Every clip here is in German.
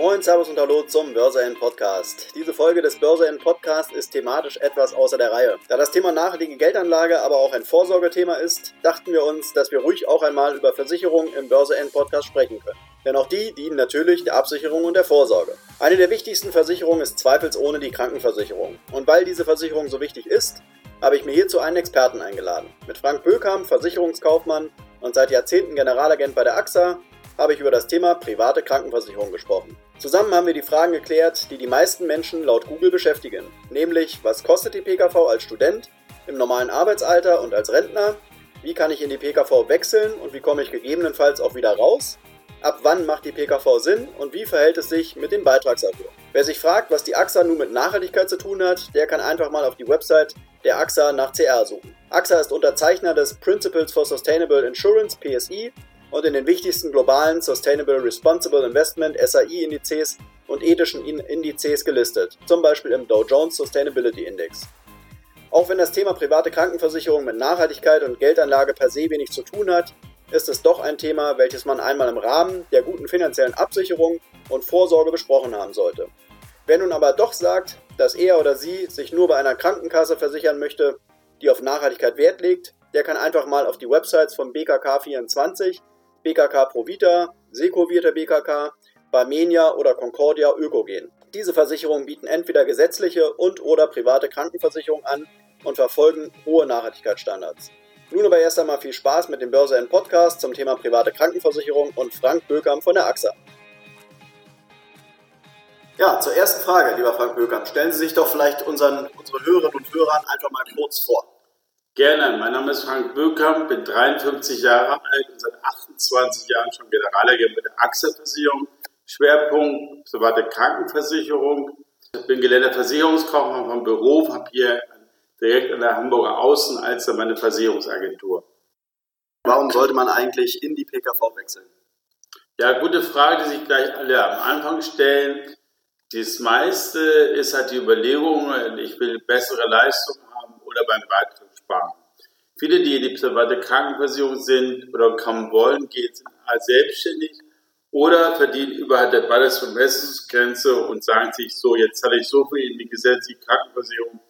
Moin, Servus und Hallo zum Börse N Podcast. Diese Folge des Börse N Podcast ist thematisch etwas außer der Reihe. Da das Thema nachhaltige Geldanlage aber auch ein Vorsorgethema ist, dachten wir uns, dass wir ruhig auch einmal über Versicherungen im Börse N Podcast sprechen können. Denn auch die dienen natürlich der Absicherung und der Vorsorge. Eine der wichtigsten Versicherungen ist zweifelsohne die Krankenversicherung. Und weil diese Versicherung so wichtig ist, habe ich mir hierzu einen Experten eingeladen. Mit Frank Bökam, Versicherungskaufmann und seit Jahrzehnten Generalagent bei der AXA, habe ich über das Thema private Krankenversicherung gesprochen. Zusammen haben wir die Fragen geklärt, die die meisten Menschen laut Google beschäftigen, nämlich was kostet die PKV als Student, im normalen Arbeitsalter und als Rentner, wie kann ich in die PKV wechseln und wie komme ich gegebenenfalls auch wieder raus, ab wann macht die PKV Sinn und wie verhält es sich mit den Beitragserhöhungen. Wer sich fragt, was die AXA nun mit Nachhaltigkeit zu tun hat, der kann einfach mal auf die Website der AXA nach CR suchen. AXA ist Unterzeichner des Principles for Sustainable Insurance PSI und in den wichtigsten globalen Sustainable Responsible Investment SAI-Indizes und ethischen Indizes gelistet, zum Beispiel im Dow Jones Sustainability Index. Auch wenn das Thema private Krankenversicherung mit Nachhaltigkeit und Geldanlage per se wenig zu tun hat, ist es doch ein Thema, welches man einmal im Rahmen der guten finanziellen Absicherung und Vorsorge besprochen haben sollte. Wer nun aber doch sagt, dass er oder sie sich nur bei einer Krankenkasse versichern möchte, die auf Nachhaltigkeit Wert legt, der kann einfach mal auf die Websites von BKK24 BKK Provita, Secovita BKK, Barmenia oder Concordia Öko gehen. Diese Versicherungen bieten entweder gesetzliche und oder private Krankenversicherungen an und verfolgen hohe Nachhaltigkeitsstandards. Nun aber erst einmal viel Spaß mit dem Börse Podcast zum Thema private Krankenversicherung und Frank Bökam von der AXA. Ja, zur ersten Frage, lieber Frank Bökam. Stellen Sie sich doch vielleicht unseren, unsere Hörerinnen und Hörern einfach mal kurz vor. Gerne. Mein Name ist Frank Böckkamp, bin 53 Jahre alt und seit 28 Jahren schon Generalagent bei der AXA-Versicherung. Schwerpunkt private Krankenversicherung. Ich bin gelernter Versicherungskaufmann vom Beruf, habe hier direkt an der Hamburger Außen als meine Versicherungsagentur. Warum sollte man eigentlich in die PKV wechseln? Ja, gute Frage, die sich gleich alle am Anfang stellen. Das meiste ist halt die Überlegung, ich will bessere Leistungen haben oder beim Beitrag sparen. Viele, die in die private Krankenversicherung sind oder kaum wollen, gehen als selbstständig oder verdienen überhalb der Ballastvermessungsgrenze und sagen sich so, jetzt zahle ich so viel in die gesetzliche Krankenversicherung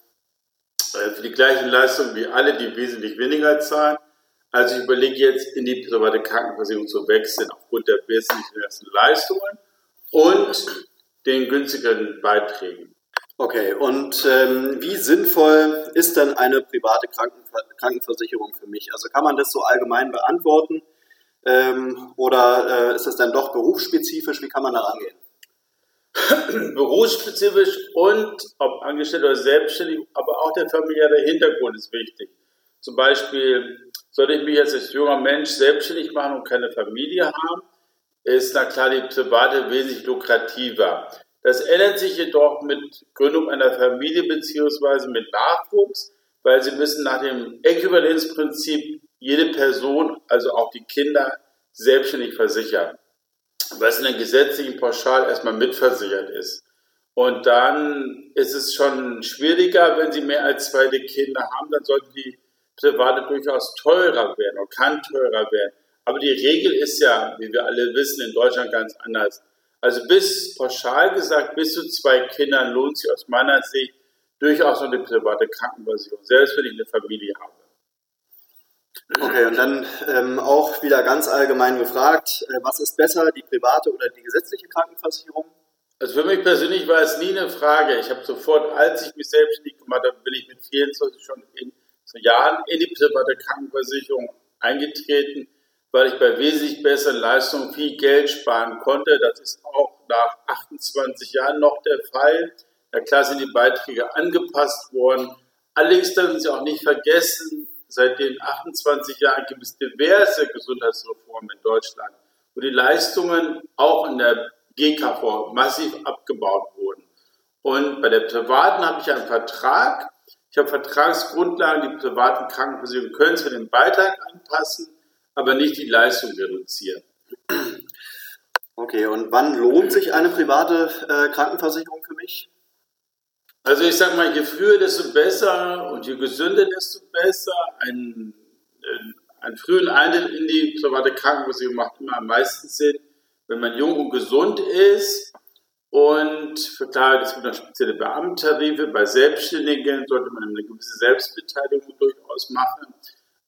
äh, für die gleichen Leistungen wie alle, die wesentlich weniger zahlen. Also ich überlege jetzt, in die private Krankenversicherung zu wechseln aufgrund der wesentlichen Leistungen und den günstigeren Beiträgen. Okay, und ähm, wie sinnvoll ist denn eine private Krankenver Krankenversicherung für mich? Also kann man das so allgemein beantworten ähm, oder äh, ist es dann doch berufsspezifisch? Wie kann man da rangehen? berufsspezifisch und ob angestellt oder selbstständig, aber auch der familiäre Hintergrund ist wichtig. Zum Beispiel, sollte ich mich jetzt als junger Mensch selbstständig machen und keine Familie haben, ist na klar die private wesentlich lukrativer. Das ändert sich jedoch mit Gründung einer Familie beziehungsweise mit Nachwuchs, weil sie müssen nach dem Äquivalenzprinzip jede Person, also auch die Kinder, selbstständig versichern, was in der gesetzlichen Pauschal erstmal mitversichert ist. Und dann ist es schon schwieriger, wenn sie mehr als zwei Kinder haben, dann sollte die private durchaus teurer werden oder kann teurer werden. Aber die Regel ist ja, wie wir alle wissen, in Deutschland ganz anders. Also bis pauschal gesagt, bis zu zwei Kindern lohnt sich aus meiner Sicht durchaus noch eine private Krankenversicherung, selbst wenn ich eine Familie habe. Okay, und dann ähm, auch wieder ganz allgemein gefragt, äh, was ist besser, die private oder die gesetzliche Krankenversicherung? Also für mich persönlich war es nie eine Frage. Ich habe sofort, als ich mich selbstständig gemacht habe, bin ich mit 24 schon in Jahren in die private Krankenversicherung eingetreten weil ich bei wesentlich besseren Leistungen viel Geld sparen konnte. Das ist auch nach 28 Jahren noch der Fall. Ja klar sind die Beiträge angepasst worden. Allerdings dürfen Sie auch nicht vergessen, seit den 28 Jahren gibt es diverse Gesundheitsreformen in Deutschland, wo die Leistungen auch in der GKV massiv abgebaut wurden. Und bei der privaten habe ich einen Vertrag. Ich habe Vertragsgrundlagen, die privaten Krankenversicherungen können für den Beitrag anpassen aber nicht die Leistung reduzieren. Okay, und wann lohnt sich eine private äh, Krankenversicherung für mich? Also ich sage mal, je früher, desto besser und je gesünder, desto besser. Ein, einen frühen Eintritt in die private Krankenversicherung macht immer am meisten Sinn, wenn man jung und gesund ist Und für klar, es gibt noch spezielle Beamtentarife. Bei Selbstständigen sollte man eine gewisse Selbstbeteiligung durchaus machen.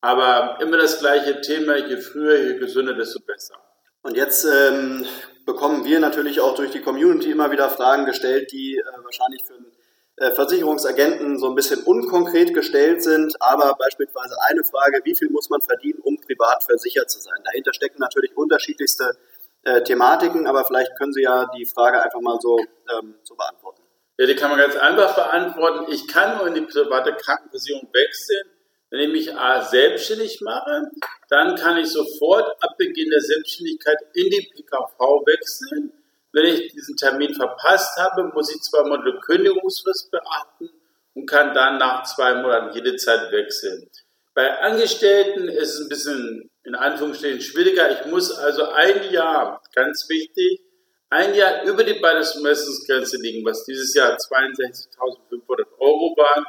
Aber immer das gleiche Thema, je früher, je gesünder, desto besser. Und jetzt ähm, bekommen wir natürlich auch durch die Community immer wieder Fragen gestellt, die äh, wahrscheinlich für einen äh, Versicherungsagenten so ein bisschen unkonkret gestellt sind, aber beispielsweise eine Frage, wie viel muss man verdienen, um privat versichert zu sein? Dahinter stecken natürlich unterschiedlichste äh, Thematiken, aber vielleicht können Sie ja die Frage einfach mal so, ähm, so beantworten. Ja, die kann man ganz einfach beantworten. Ich kann nur in die private Krankenversicherung wechseln, wenn ich mich A, selbstständig mache, dann kann ich sofort ab Beginn der Selbstständigkeit in die PKV wechseln. Wenn ich diesen Termin verpasst habe, muss ich zwei Monate Kündigungsfrist beachten und kann dann nach zwei Monaten jede Zeit wechseln. Bei Angestellten ist es ein bisschen in Anführungsstrichen schwieriger. Ich muss also ein Jahr, ganz wichtig, ein Jahr über die Bundesmessungsgrenze liegen, was dieses Jahr 62.500 Euro waren,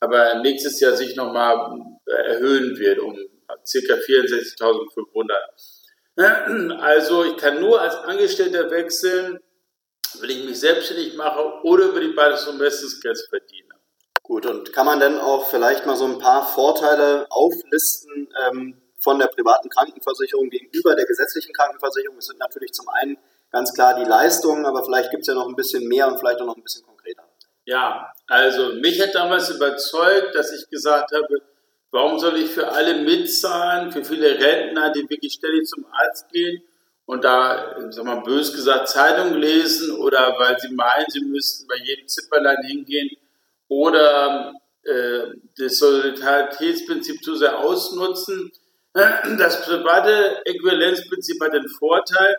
aber nächstes Jahr sich nochmal erhöhen wird um ca. 64.500. Also ich kann nur als Angestellter wechseln, wenn ich mich selbstständig mache oder über die Bundesmessungsgrenze verdiene. Gut, und kann man denn auch vielleicht mal so ein paar Vorteile auflisten ähm, von der privaten Krankenversicherung gegenüber der gesetzlichen Krankenversicherung? Es sind natürlich zum einen ganz klar die Leistungen, aber vielleicht gibt es ja noch ein bisschen mehr und vielleicht auch noch ein bisschen konkreter. Ja, also mich hat damals überzeugt, dass ich gesagt habe, warum soll ich für alle mitzahlen, für viele Rentner, die wirklich ständig zum Arzt gehen und da, sag mal, bös gesagt, Zeitung lesen oder weil sie meinen, sie müssten bei jedem Zipperlein hingehen oder äh, das Solidaritätsprinzip zu sehr ausnutzen. Das private Äquivalenzprinzip hat den Vorteil,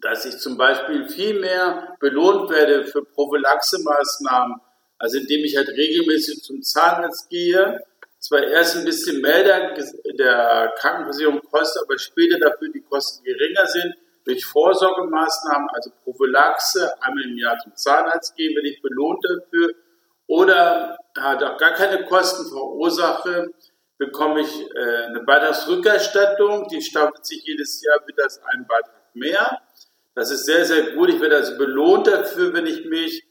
dass ich zum Beispiel viel mehr belohnt werde für Prophylaxemaßnahmen, also indem ich halt regelmäßig zum Zahnarzt gehe, zwar erst ein bisschen mehr der, Krankenversicherung kostet, aber später dafür die Kosten geringer sind, durch Vorsorgemaßnahmen, also Prophylaxe, einmal im Jahr zum Zahnarzt gehen, werde ich belohnt dafür oder hat auch gar keine Kosten verursache, bekomme ich äh, eine Beitragsrückerstattung, die staffelt sich jedes Jahr wieder als ein Beitrag mehr. Das ist sehr, sehr gut. Ich werde also belohnt dafür, wenn ich mich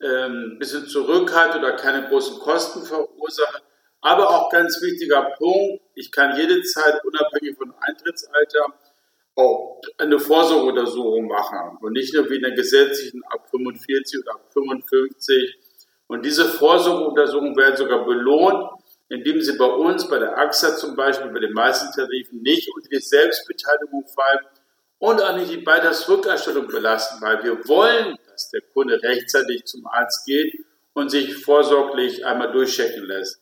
ähm, ein bisschen zurückhalte oder keine großen Kosten verursache. Aber auch ganz wichtiger Punkt, ich kann jede Zeit unabhängig von Eintrittsalter auch eine Vorsorgeuntersuchung machen und nicht nur wie in der gesetzlichen ab 45 oder ab 55 und diese Vorsorgeuntersuchungen werden sogar belohnt, indem sie bei uns, bei der AXA zum Beispiel, bei den meisten Tarifen nicht unter die Selbstbeteiligung fallen und auch nicht die Beitragsrückerstattung belasten, weil wir wollen, dass der Kunde rechtzeitig zum Arzt geht und sich vorsorglich einmal durchchecken lässt.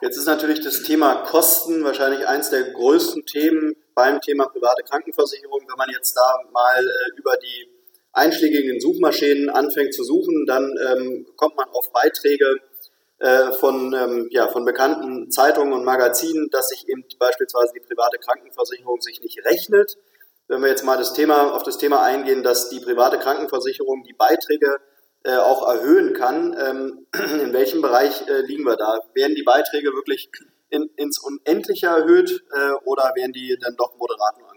Jetzt ist natürlich das Thema Kosten wahrscheinlich eines der größten Themen beim Thema private Krankenversicherung. Wenn man jetzt da mal äh, über die einschlägigen Suchmaschinen anfängt zu suchen, dann ähm, kommt man auf Beiträge äh, von, ähm, ja, von bekannten Zeitungen und Magazinen, dass sich eben beispielsweise die private Krankenversicherung sich nicht rechnet. Wenn wir jetzt mal das Thema, auf das Thema eingehen, dass die private Krankenversicherung die Beiträge äh, auch erhöhen kann, ähm, in welchem Bereich äh, liegen wir da? Werden die Beiträge wirklich in, ins Unendliche erhöht äh, oder werden die dann doch moderat nur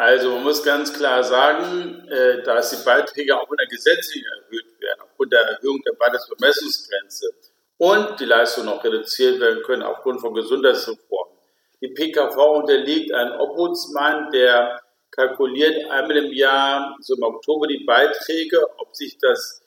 also man muss ganz klar sagen, äh, dass die Beiträge auch in der gesetzlichen erhöht werden, aufgrund der Erhöhung der Beitragsbemessungsgrenze und die Leistungen noch reduziert werden können aufgrund von Gesundheitsreformen. Die PKV unterliegt einem Obhudsmann, der kalkuliert einmal im Jahr, so im Oktober, die Beiträge, ob sich das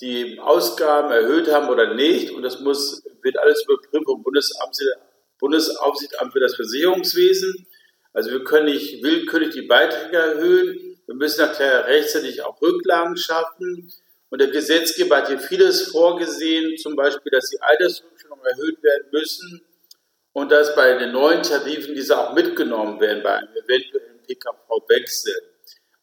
die Ausgaben erhöht haben oder nicht. Und das muss, wird alles überprüft vom Bundesaufsichtsamt für das Versicherungswesen. Also wir können nicht willkürlich die Beiträge erhöhen. Wir müssen nachher rechtzeitig auch Rücklagen schaffen. Und der Gesetzgeber hat hier vieles vorgesehen, zum Beispiel, dass die Altersrückstellungen erhöht werden müssen und dass bei den neuen Tarifen diese auch mitgenommen werden bei einem eventuellen PKV-Wechsel.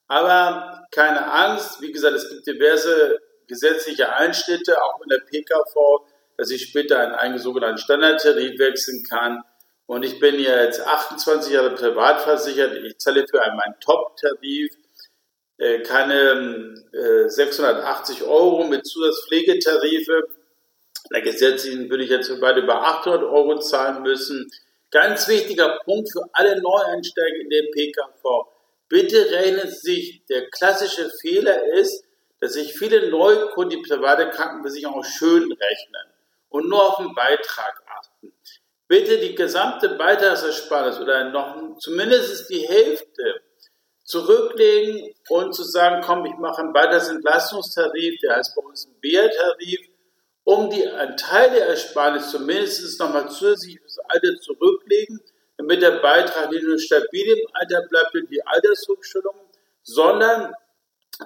Aber keine Angst, wie gesagt, es gibt diverse gesetzliche Einschnitte, auch in der PKV, dass ich später in einen sogenannten Standardtarif wechseln kann. Und ich bin jetzt 28 Jahre privat versichert. Ich zahle für meinen Top-Tarif äh, keine äh, 680 Euro mit Zusatzpflegetarife. In der gesetzlichen würde ich jetzt für beide über 800 Euro zahlen müssen. Ganz wichtiger Punkt für alle Neueinsteiger in den PKV. Bitte rechnen Sie sich, der klassische Fehler ist, dass sich viele Neukunden die private Krankenversicherung auch schön rechnen und nur auf den Beitrag achten. Bitte die gesamte Beitragsersparnis oder noch zumindest die Hälfte zurücklegen und zu sagen, komm, ich mache einen Beitragsentlastungstarif, der heißt bei uns ein BR-Tarif, um die einen Teil der Ersparnis zumindest nochmal zusätzlich fürs Alter zurücklegen, damit der Beitrag nicht nur stabil im Alter bleibt durch die Altersrückstellung, sondern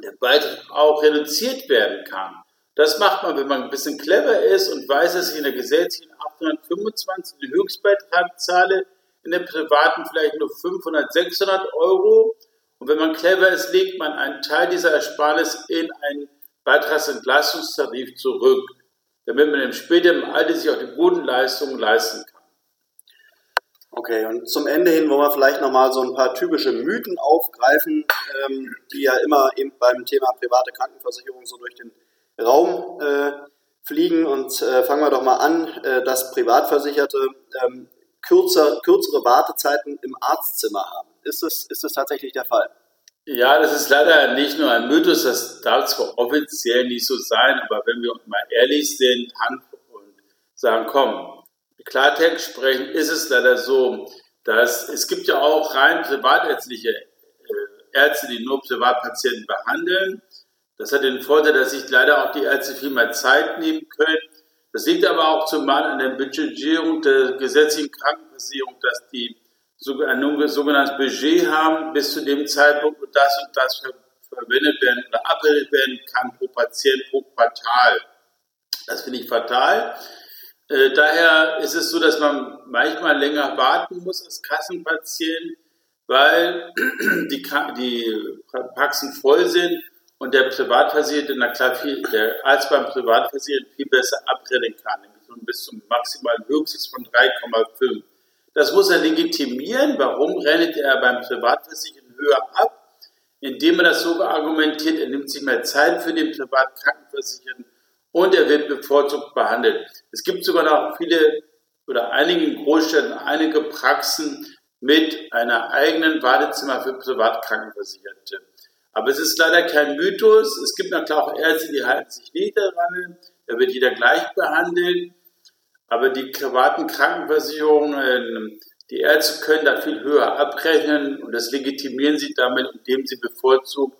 der Beitrag auch reduziert werden kann. Das macht man, wenn man ein bisschen clever ist und weiß, dass ich in der gesetzlichen 825 den Höchstbeitrag zahle, in der privaten vielleicht nur 500, 600 Euro. Und wenn man clever ist, legt man einen Teil dieser Ersparnis in einen Beitragsentlastungstarif zurück damit man im späteren Alter sich auch die guten Leistungen leisten kann. Okay, und zum Ende hin wollen wir vielleicht nochmal so ein paar typische Mythen aufgreifen, ähm, die ja immer eben beim Thema private Krankenversicherung so durch den Raum äh, fliegen. Und äh, fangen wir doch mal an, äh, dass Privatversicherte ähm, kürzer, kürzere Wartezeiten im Arztzimmer haben. Ist das, ist das tatsächlich der Fall? Ja, das ist leider nicht nur ein Mythos, das darf zwar offiziell nicht so sein, aber wenn wir mal ehrlich sind und sagen, komm, Klartext sprechen, ist es leider so, dass es gibt ja auch rein privatärztliche äh, Ärzte, die nur Privatpatienten behandeln. Das hat den Vorteil, dass sich leider auch die Ärzte viel mehr Zeit nehmen können. Das liegt aber auch zumal an der Budgetierung der gesetzlichen Krankenversicherung, dass die ein sogenanntes Budget haben, bis zu dem Zeitpunkt, wo das und das verwendet werden oder abgebildet werden kann pro Patient, pro Quartal. Das finde ich fatal. Äh, daher ist es so, dass man manchmal länger warten muss als Kassenpatient, weil die, die Praxen voll sind und der Privatversicherte, na klar, viel, der Arzt beim Privatversicherten viel besser abrennen kann, bis zum maximalen Höchstes von 3,5. Das muss er legitimieren. Warum rennt er beim Privatversicherten höher ab? Indem er das so argumentiert, er nimmt sich mehr Zeit für den Privatkrankenversicherten und er wird bevorzugt behandelt. Es gibt sogar noch viele oder einigen Großstädten einige Praxen mit einer eigenen Wartezimmer für Privatkrankenversicherte. Aber es ist leider kein Mythos. Es gibt natürlich auch Ärzte, die halten sich nicht daran. Da wird jeder gleich behandelt. Aber die privaten Krankenversicherungen, die Ärzte können da viel höher abrechnen und das legitimieren sie damit, indem sie bevorzugt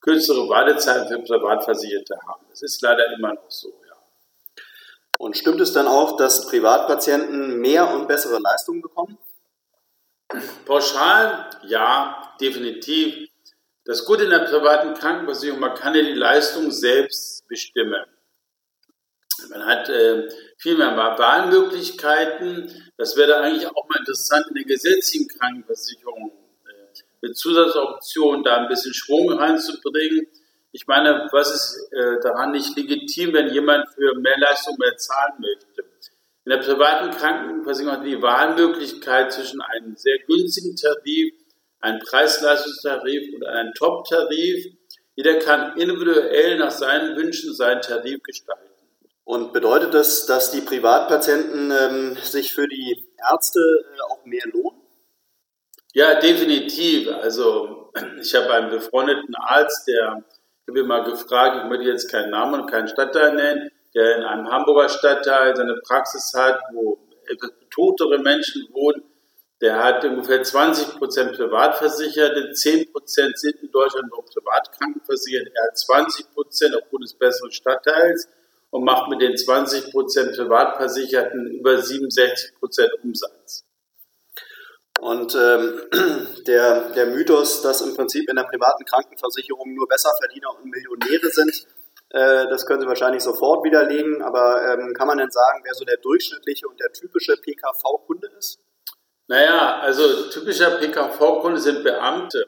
kürzere Wartezeiten für Privatversicherte haben. Das ist leider immer noch so, ja. Und stimmt es dann auch, dass Privatpatienten mehr und bessere Leistungen bekommen? Pauschal, ja, definitiv. Das Gute in der privaten Krankenversicherung, man kann ja die Leistung selbst bestimmen. Man hat äh, viel mehr Wahlmöglichkeiten. Das wäre eigentlich auch mal interessant in der gesetzlichen Krankenversicherung äh, mit Zusatzoptionen da ein bisschen Schwung reinzubringen. Ich meine, was ist äh, daran nicht legitim, wenn jemand für mehr Leistung mehr zahlen möchte? In der privaten Krankenversicherung hat die Wahlmöglichkeit zwischen einem sehr günstigen Tarif, einem Preisleistungstarif und einem Top-Tarif. Jeder kann individuell nach seinen Wünschen seinen Tarif gestalten. Und bedeutet das, dass die Privatpatienten ähm, sich für die Ärzte äh, auch mehr lohnen? Ja, definitiv. Also ich habe einen befreundeten Arzt, der ich habe ihn mal gefragt, ich möchte jetzt keinen Namen und keinen Stadtteil nennen, der in einem Hamburger Stadtteil seine Praxis hat, wo etwas betotere Menschen wohnen. Der hat ungefähr 20 Prozent Privatversicherte, 10 Prozent sind in Deutschland noch privat krankenversichert. Er hat 20 Prozent aufgrund des besseren Stadtteils und macht mit den 20% Privatversicherten über 67% Umsatz. Und ähm, der, der Mythos, dass im Prinzip in der privaten Krankenversicherung nur Besserverdiener und Millionäre sind, äh, das können Sie wahrscheinlich sofort widerlegen. Aber ähm, kann man denn sagen, wer so der durchschnittliche und der typische PKV-Kunde ist? Naja, also typischer PKV-Kunde sind Beamte,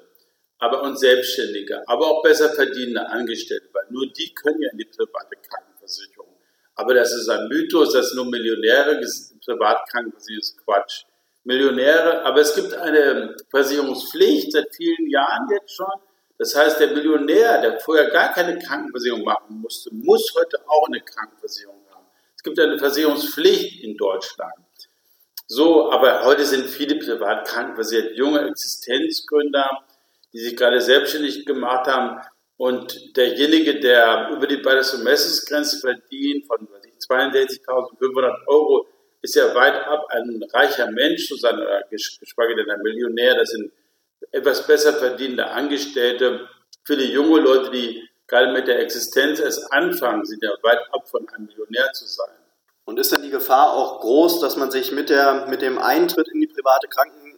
aber und Selbstständige, aber auch besser verdienende Angestellte, weil nur die können ja in die private Krankenversicherung. Krankenversicherung. Aber das ist ein Mythos, dass nur Millionäre Privatkrankenversicherung ist Quatsch. Millionäre, aber es gibt eine Versicherungspflicht seit vielen Jahren jetzt schon. Das heißt, der Millionär, der vorher gar keine Krankenversicherung machen musste, muss heute auch eine Krankenversicherung haben. Es gibt eine Versicherungspflicht in Deutschland. So, aber heute sind viele privat krankenversichert, junge Existenzgründer, die sich gerade selbstständig gemacht haben, Und derjenige, der über die Bundesvermessungsgrenze verdient von 62.500 Euro, ist ja weit ab ein reicher Mensch zu sein, oder geschweige denn ein Millionär. Das sind etwas besser verdienende Angestellte. Viele junge Leute, die gerade mit der Existenz erst anfangen, sind ja weit ab von einem Millionär zu sein. Und ist denn die Gefahr auch groß, dass man sich mit, der, mit dem Eintritt in die private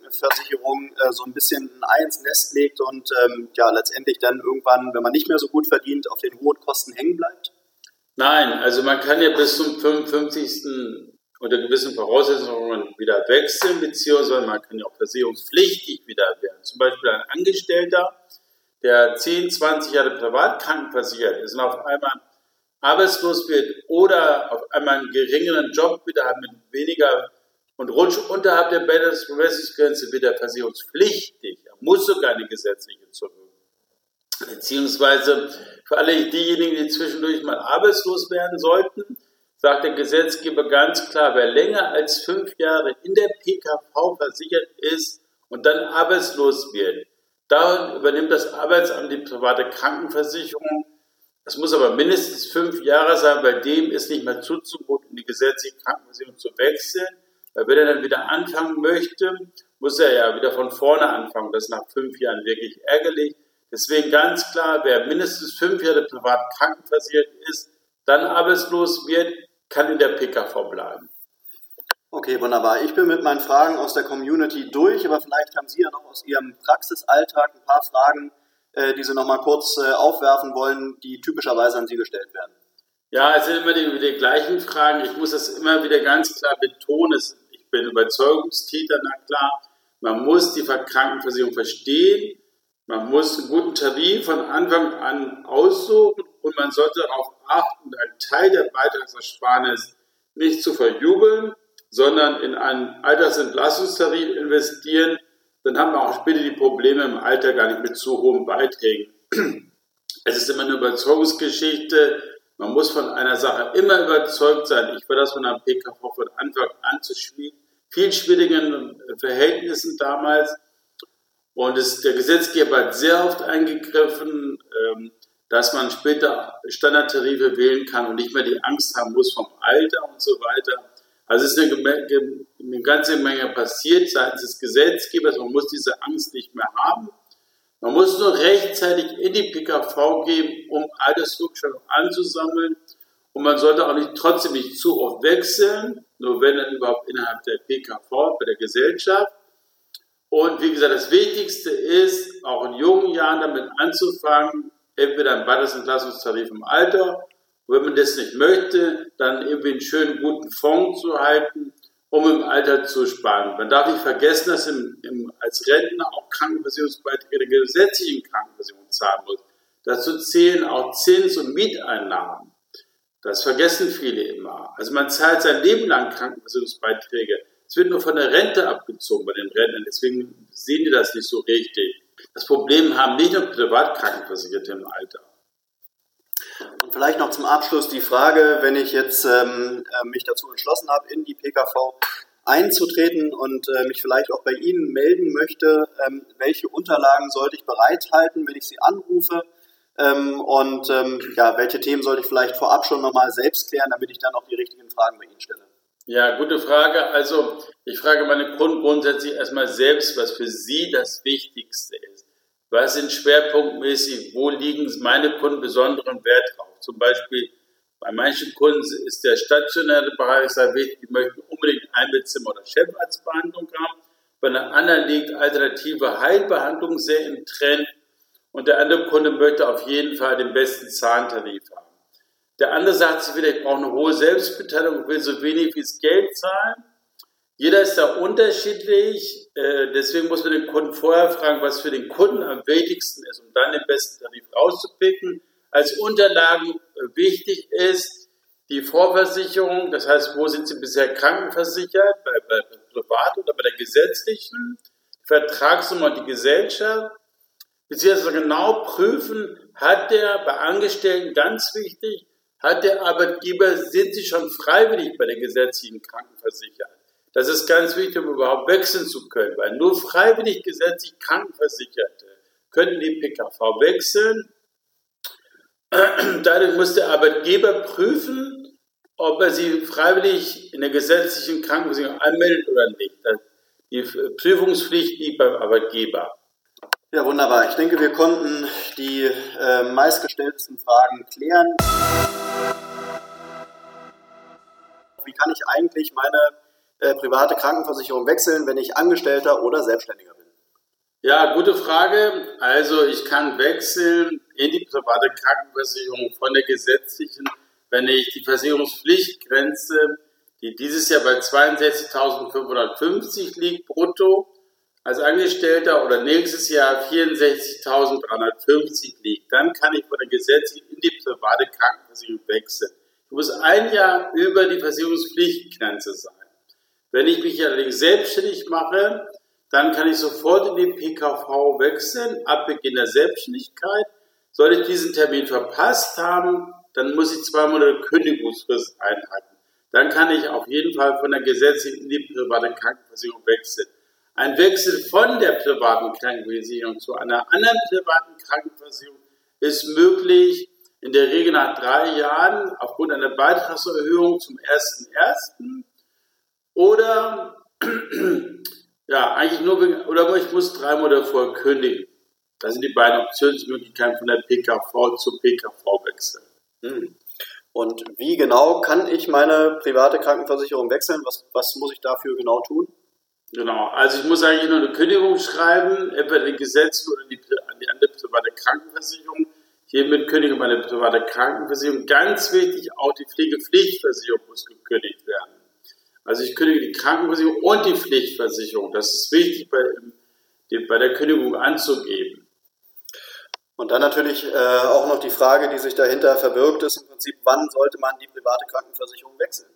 Krankenversicherung äh, so ein bisschen ein Ei ins Nest legt und ähm, ja letztendlich dann irgendwann, wenn man nicht mehr so gut verdient, auf den hohen Kosten hängen bleibt? Nein, also man kann ja bis zum 55. unter gewissen Voraussetzungen wieder wechseln, beziehungsweise man kann ja auch versicherungspflichtig wieder werden. Zum Beispiel ein Angestellter, der 10, 20 Jahre privat krankenversichert ist und auf einmal arbeitslos wird oder auf einmal einen geringeren Job wieder hat mit weniger und rutscht unterhalb der Bemessungsgrenze wird er versicherungspflichtig. Er muss sogar eine gesetzliche zurück. Beziehungsweise für alle diejenigen, die zwischendurch mal arbeitslos werden sollten, sagt der Gesetzgeber ganz klar, wer länger als fünf Jahre in der PKV versichert ist und dann arbeitslos wird, da übernimmt das Arbeitsamt die private Krankenversicherung. Das muss aber mindestens fünf Jahre sein, bei dem ist nicht mehr zuzumuten, in die gesetzliche Krankenversicherung zu wechseln. Weil wenn er dann wieder anfangen möchte, muss er ja wieder von vorne anfangen. Das ist nach fünf Jahren wirklich ärgerlich. Deswegen ganz klar, wer mindestens fünf Jahre privat krankenversichert ist, dann arbeitslos wird, kann in der PKV bleiben. Okay, wunderbar. Ich bin mit meinen Fragen aus der Community durch, aber vielleicht haben Sie ja noch aus Ihrem Praxisalltag ein paar Fragen, äh, die Sie noch mal kurz äh, aufwerfen wollen, die typischerweise an Sie gestellt werden. Ja, es sind immer die, die gleichen Fragen. Ich muss das immer wieder ganz klar betonen. Ich bin Überzeugungstäter, na klar. Man muss die Krankenversicherung verstehen. Man muss einen guten Tarif von Anfang an aussuchen und man sollte darauf achten, einen Teil der Beitragsersparnis nicht zu verjubeln, sondern in einen Altersentlastungstarif investieren, dann haben wir auch später die Probleme im Alter gar nicht mit zu hohen Beiträgen. Es ist immer eine Überzeugungsgeschichte. Man muss von einer Sache immer überzeugt sein. Ich war das von einem PKV von Anfang an zu viel schwierigen Verhältnissen damals. Und es, der Gesetzgeber hat sehr oft eingegriffen, ähm, dass man später Standardtarife wählen kann und nicht mehr die Angst haben muss vom Alter und so weiter. Also es ist eine, eine ganze Menge passiert seitens des Gesetzgebers. Man muss diese Angst nicht mehr haben. Man muss nur rechtzeitig in die PKV gehen, um Altersrückstellung anzusammeln. Und man sollte auch nicht, trotzdem nicht zu oft wechseln, nur wenn dann überhaupt innerhalb der PKV, bei der Gesellschaft. Und wie gesagt, das Wichtigste ist, auch in jungen Jahren damit anzufangen, entweder ein Beitragsentlassungstarif im Alter wenn man das nicht möchte, dann irgendwie einen schönen guten Fonds zu halten, um im Alter zu sparen. Man darf nicht vergessen, dass im, im, als Rentner auch Krankenversicherungsbeiträge der gesetzlichen Krankenversicherung zahlen muss. Dazu zählen auch Zins- und Mieteinnahmen. Das vergessen viele immer. Also man zahlt sein Leben lang Krankenversicherungsbeiträge. Es wird nur von der Rente abgezogen bei den Rentnern. Deswegen sehen die das nicht so richtig. Das Problem haben nicht nur Privatkrankenversicherte im Alter. Vielleicht noch zum Abschluss die Frage, wenn ich jetzt ähm, äh, mich dazu entschlossen habe, in die PKV einzutreten und äh, mich vielleicht auch bei Ihnen melden möchte, ähm, welche Unterlagen sollte ich bereithalten, wenn ich Sie anrufe? Ähm, und ähm, ja, welche Themen sollte ich vielleicht vorab schon nochmal selbst klären, damit ich dann auch die richtigen Fragen bei Ihnen stelle? Ja, gute Frage. Also ich frage meine Kunden grundsätzlich erstmal selbst, was für sie das Wichtigste ist. Was sind schwerpunktmäßig, wo liegen meine Kunden besonderen Wert drauf? Zum Beispiel bei manchen Kunden ist der stationäre Bereich sehr wichtig, die möchten unbedingt Einbettzimmer oder Chefarztbehandlung haben. Bei einer anderen liegt alternative Heilbehandlung sehr im Trend und der andere Kunde möchte auf jeden Fall den besten Zahntarif haben. Der andere sagt sich wieder, ich brauche eine hohe Selbstbeteiligung, will so wenig wie es Geld zahlen. Jeder ist da unterschiedlich, äh, deswegen muss man den Kunden vorher fragen, was für den Kunden am wichtigsten ist, um dann den besten Tarif rauszupicken. Als Unterlagen äh, wichtig ist die Vorversicherung, das heißt, wo sind Sie bisher krankenversichert, bei, bei privat oder bei der gesetzlichen, Vertragsnummer die Gesellschaft, beziehungsweise genau prüfen, hat der bei Angestellten ganz wichtig, hat der Arbeitgeber, sind Sie schon freiwillig bei der gesetzlichen Krankenversicherung? Das ist ganz wichtig, um überhaupt wechseln zu können, weil nur freiwillig gesetzlich Krankenversicherte können die PKV wechseln. Dadurch muss der Arbeitgeber prüfen, ob er sie freiwillig in der gesetzlichen Krankenversicherung anmeldet oder nicht. Die Prüfungspflicht liegt beim Arbeitgeber. Ja, wunderbar. Ich denke, wir konnten die äh, meistgestellten Fragen klären. Wie kann ich eigentlich meine äh, private Krankenversicherung wechseln, wenn ich Angestellter oder Selbstständiger bin? Ja, gute Frage. Also ich kann wechseln in die private Krankenversicherung von der gesetzlichen, wenn ich die Versicherungspflichtgrenze, die dieses Jahr bei 62.550 liegt, brutto, als Angestellter oder nächstes Jahr 64.350 liegt, dann kann ich von der gesetzlichen in die private Krankenversicherung wechseln. Ich muss ein Jahr über die Versicherungspflichtgrenze sein. Wenn ich mich allerdings selbstständig mache, dann kann ich sofort in die PKV wechseln, ab Beginn der Selbstständigkeit. Sollte ich diesen Termin verpasst haben, dann muss ich zwei Monate Kündigungsfrist einhalten. Dann kann ich auf jeden Fall von der gesetzlichen in die private Krankenversicherung wechseln. Ein Wechsel von der privaten Krankenversicherung zu einer anderen privaten Krankenversicherung ist möglich, in der Regel nach drei Jahren aufgrund einer Beitragserhöhung zum 1.1. oder ja, eigentlich nur, oder ich muss drei Monate vorher kündigen. Das sind die beiden Optionsmöglichkeiten von der PKV zur PKV wechseln. Hm. Und wie genau kann ich meine private Krankenversicherung wechseln? Was, was muss ich dafür genau tun? Genau, also ich muss eigentlich nur eine Kündigung schreiben, entweder die Gesetz oder die, an die andere private Krankenversicherung. Hiermit kündige meine private Krankenversicherung. Ganz wichtig, auch die Pflegepflichtversicherung muss gekündigt werden. Also ich kündige die Krankenversicherung und die Pflichtversicherung. Das ist wichtig bei, bei der Kündigung anzugeben. Und dann natürlich äh, auch noch die Frage, die sich dahinter verbirgt, ist im Prinzip, wann sollte man die private Krankenversicherung wechseln?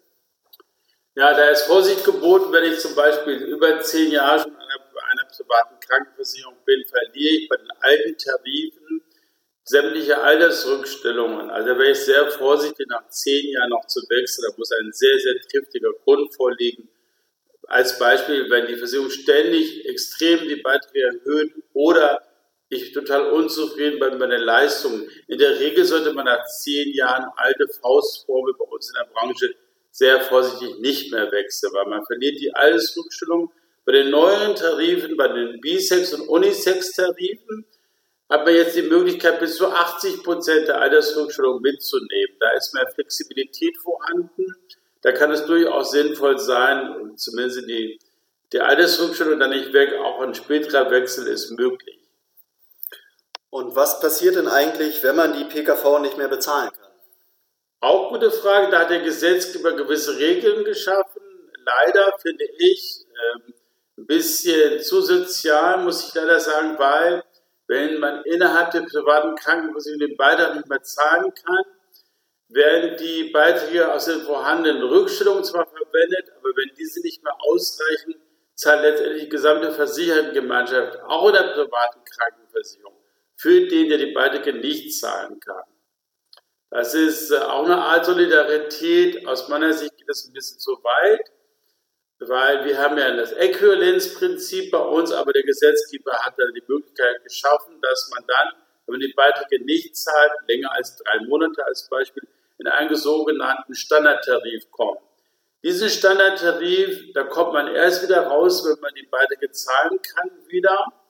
Ja, da ist Vorsicht geboten, wenn ich zum Beispiel über zehn Jahre schon an einer, privaten Krankenversicherung bin, verliere ich bei den alten Tarifen sämtliche Altersrückstellungen. Also da wäre ich sehr vorsichtig, nach zehn Jahren noch zu wechseln. Da muss ein sehr, sehr triftiger Grund vorliegen. Als Beispiel, wenn die Versicherung ständig extrem die Beiträge erhöht oder ich total unzufrieden bin mit den Leistungen. In der Regel sollte man nach zehn Jahren alte Faustformel bei uns in der Branche sehr vorsichtig nicht mehr wechseln, weil man verliert die Altersrückstellung. Bei den neuen Tarifen, bei den Bisex- und Unisex-Tarifen, hat man jetzt die Möglichkeit, bis zu 80 Prozent der Altersrückstellung mitzunehmen. Da ist mehr Flexibilität vorhanden. Da kann es durchaus sinnvoll sein, zumindest die, die Altersrückstellung dann nicht weg, auch ein späterer Wechsel ist möglich. Und was passiert denn eigentlich, wenn man die PKV nicht mehr bezahlen kann? Auch gute Frage, da hat der Gesetzgeber gewisse Regeln geschaffen. Leider finde ich ähm, ein bisschen zu sozial, muss ich leider sagen, weil wenn man innerhalb der privaten Krankenversicherung den Beitrag nicht mehr zahlen kann, werden die Beiträge aus den vorhandenen Rückstellungen zwar verwendet, aber wenn diese nicht mehr ausreichen, zahlt letztendlich die gesamte Versichertengemeinschaft, auch in der privaten Krankenversicherung, für den, der die Beiträge nicht zahlen kann. Das ist äh, auch eine Art Solidarität. Aus meiner Sicht geht das ein bisschen zu weit, weil wir haben ja das Äquivalenzprinzip bei uns, aber der Gesetzgeber hat da die Möglichkeit geschaffen, dass man dann, wenn man die Beiträge nicht zahlt, länger als drei Monate als Beispiel, in einen sogenannten Standardtarif kommt. Diesen Standardtarif, da kommt man erst wieder raus, wenn man die Beiträge zahlen kann wieder.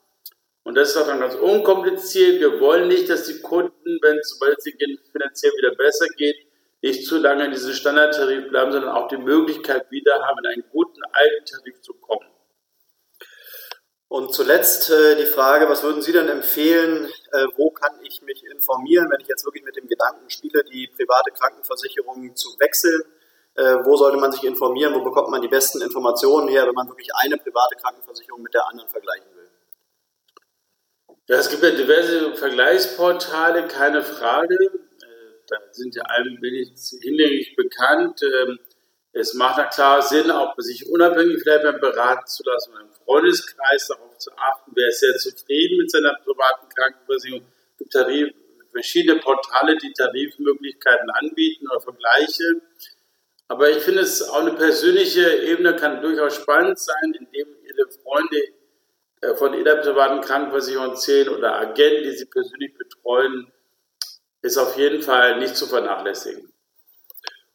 Und das ist auch dann ganz unkompliziert. Wir wollen nicht, dass die Kunden, wenn sobald es ihnen finanziell wieder besser geht, nicht zu lange in diesem Standardtarif bleiben, sondern auch die Möglichkeit wieder haben, in einen guten alten Tarif zu kommen. Und zuletzt äh, die Frage, was würden Sie denn empfehlen, äh, wo kann ich mich informieren, wenn ich jetzt wirklich mit dem Gedanken spiele, die private Krankenversicherung zu wechseln? Äh, wo sollte man sich informieren? Wo bekommt man die besten Informationen her, wenn man wirklich eine private Krankenversicherung mit der anderen vergleichen will? Ja, es gibt ja diverse Vergleichsportale, keine Frage. Äh, da sind ja allmählich hinlänglich bekannt. Ähm, es macht ja klar Sinn, auch sich unabhängig vielleicht beim beraten zu lassen, im Freundeskreis darauf zu achten, wer ist sehr zufrieden mit seiner privaten Krankenversicherung. Es gibt Tarif, verschiedene Portale, die Tarifmöglichkeiten anbieten oder Vergleiche. Aber ich finde es auch eine persönliche Ebene kann durchaus spannend sein, indem Ihre Freunde von jeder privaten Krankenversicherung zählen oder Agenten, die sie persönlich betreuen, ist auf jeden Fall nicht zu vernachlässigen.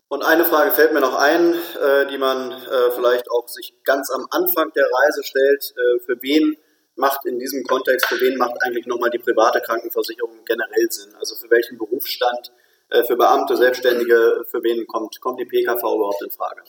Und eine Frage fällt mir noch ein, äh, die man äh, vielleicht auch sich ganz am Anfang der Reise stellt. Äh, für wen macht in diesem Kontext, für wen macht eigentlich nochmal die private Krankenversicherung generell Sinn? Also für welchen Berufsstand, äh, für Beamte, Selbstständige, für wen kommt, kommt die PKV überhaupt in Frage?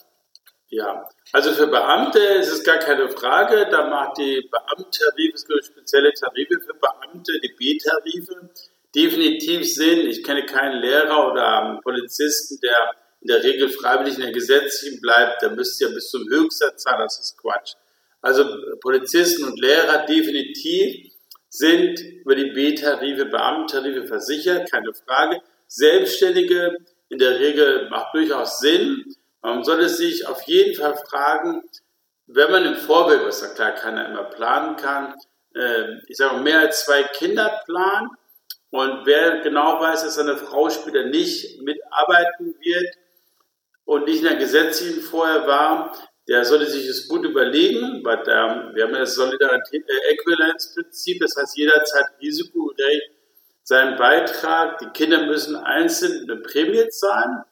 Ja, also für Beamte ist es gar keine Frage. Da macht die Beamtentarife, es gibt spezielle Tarife für Beamte, die B-Tarife, definitiv Sinn. Ich kenne keinen Lehrer oder Polizisten, der in der Regel freiwillig in der gesetzlichen bleibt, der müsste ja bis zum Höchstsatz zahlen, das ist Quatsch. Also Polizisten und Lehrer definitiv sind über die B-Tarife, Beamtentarife versichert, keine Frage. Selbstständige in der Regel macht durchaus Sinn. Man sollte sich auf jeden Fall fragen, wenn man im Vorbild, was ja klar keiner immer planen kann, äh, ich sage mal, mehr als zwei Kinder plant und wer genau weiß, dass seine Frau später nicht mitarbeiten wird, und nicht in der gesetzlichen vorher war, der sollte sich das gut überlegen, weil der, wir haben ja das Solidarität-Äquivalenzprinzip, äh, das heißt jederzeit risikogerecht seinen Beitrag, die Kinder müssen einzeln eine Prämie zahlen,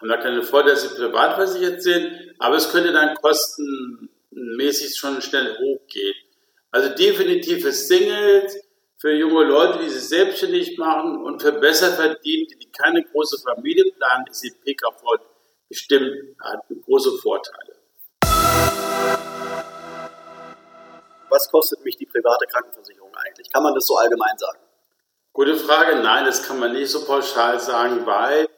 haben da keine Vorteile, dass sie privat versichert sind, aber es könnte dann kostenmäßig schon schnell hochgehen. Also definitiv für Singles, für junge Leute, die sich selbstständig machen und für besser verdienende, die keine große Familie planen, ist die PKV bestimmt hat große Vorteile. Was kostet mich die private Krankenversicherung eigentlich? Kann man das so allgemein sagen? Gute Frage. Nein, das kann man nicht so pauschal sagen, weil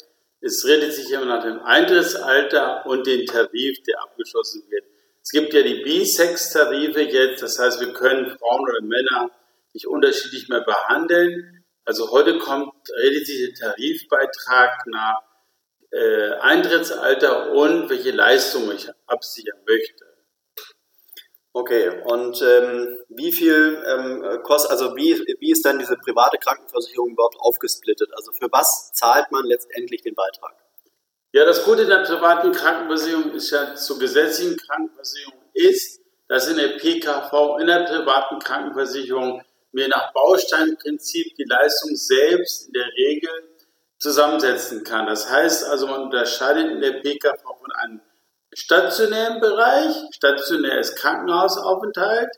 es redet sich immer nach dem Eintrittsalter und den Tarif, der abgeschlossen wird. Es gibt ja die B-Sex-Tarife jetzt, das heißt, wir können Frauen oder Männer nicht unterschiedlich mehr behandeln. Also heute kommt, redet sich der Tarifbeitrag nach äh, Eintrittsalter und welche Leistung ich absichern möchte. Okay, und ähm, wie viel ähm, kostet, also wie, wie ist dann diese private Krankenversicherung überhaupt aufgesplittet? Also für was zahlt man letztendlich den Beitrag? Ja, das Gute in der privaten Krankenversicherung ist ja zur gesetzlichen Krankenversicherung ist, dass in der PKV, in der privaten Krankenversicherung mir nach Bausteinprinzip die Leistung selbst in der Regel zusammensetzen kann. Das heißt also, man unterscheidet in der PKV von einem stationären Bereich, stationär ist Krankenhausaufenthalt,